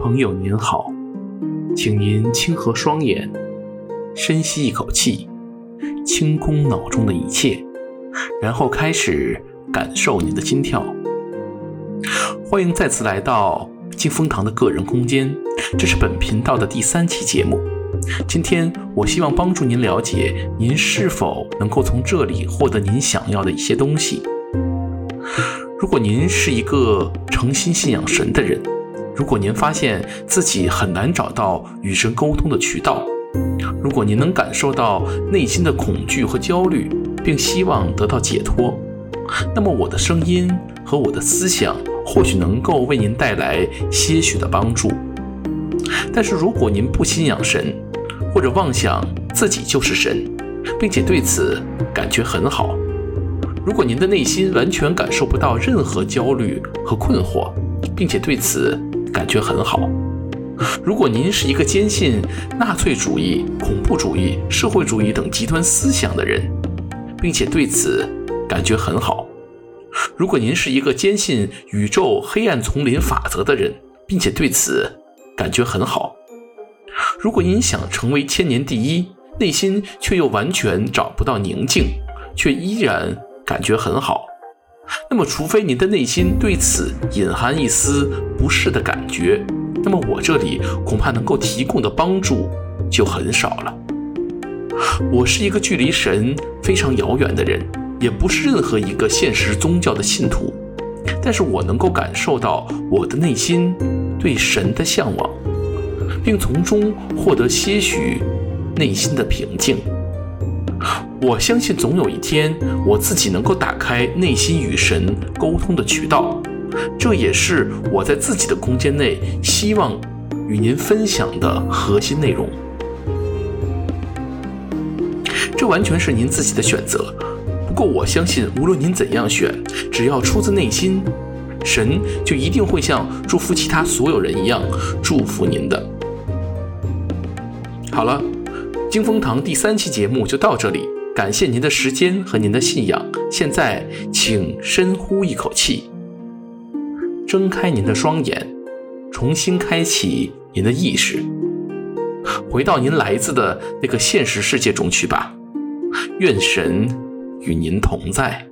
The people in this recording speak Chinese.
朋友您好，请您轻合双眼，深吸一口气，清空脑中的一切，然后开始感受您的心跳。欢迎再次来到金风堂的个人空间，这是本频道的第三期节目。今天我希望帮助您了解，您是否能够从这里获得您想要的一些东西。如果您是一个诚心信仰神的人，如果您发现自己很难找到与神沟通的渠道，如果您能感受到内心的恐惧和焦虑，并希望得到解脱，那么我的声音和我的思想或许能够为您带来些许的帮助。但是如果您不信仰神，或者妄想自己就是神，并且对此感觉很好；如果您的内心完全感受不到任何焦虑和困惑，并且对此感觉很好；如果您是一个坚信纳粹主义、恐怖主义、社会主义等极端思想的人，并且对此感觉很好；如果您是一个坚信宇宙黑暗丛林法则的人，并且对此感觉很好。如果您想成为千年第一，内心却又完全找不到宁静，却依然感觉很好，那么除非您的内心对此隐含一丝不适的感觉，那么我这里恐怕能够提供的帮助就很少了。我是一个距离神非常遥远的人，也不是任何一个现实宗教的信徒，但是我能够感受到我的内心对神的向往。并从中获得些许内心的平静。我相信总有一天，我自己能够打开内心与神沟通的渠道。这也是我在自己的空间内希望与您分享的核心内容。这完全是您自己的选择。不过，我相信无论您怎样选，只要出自内心，神就一定会像祝福其他所有人一样祝福您的。好了，金风堂第三期节目就到这里，感谢您的时间和您的信仰。现在，请深呼一口气，睁开您的双眼，重新开启您的意识，回到您来自的那个现实世界中去吧。愿神与您同在。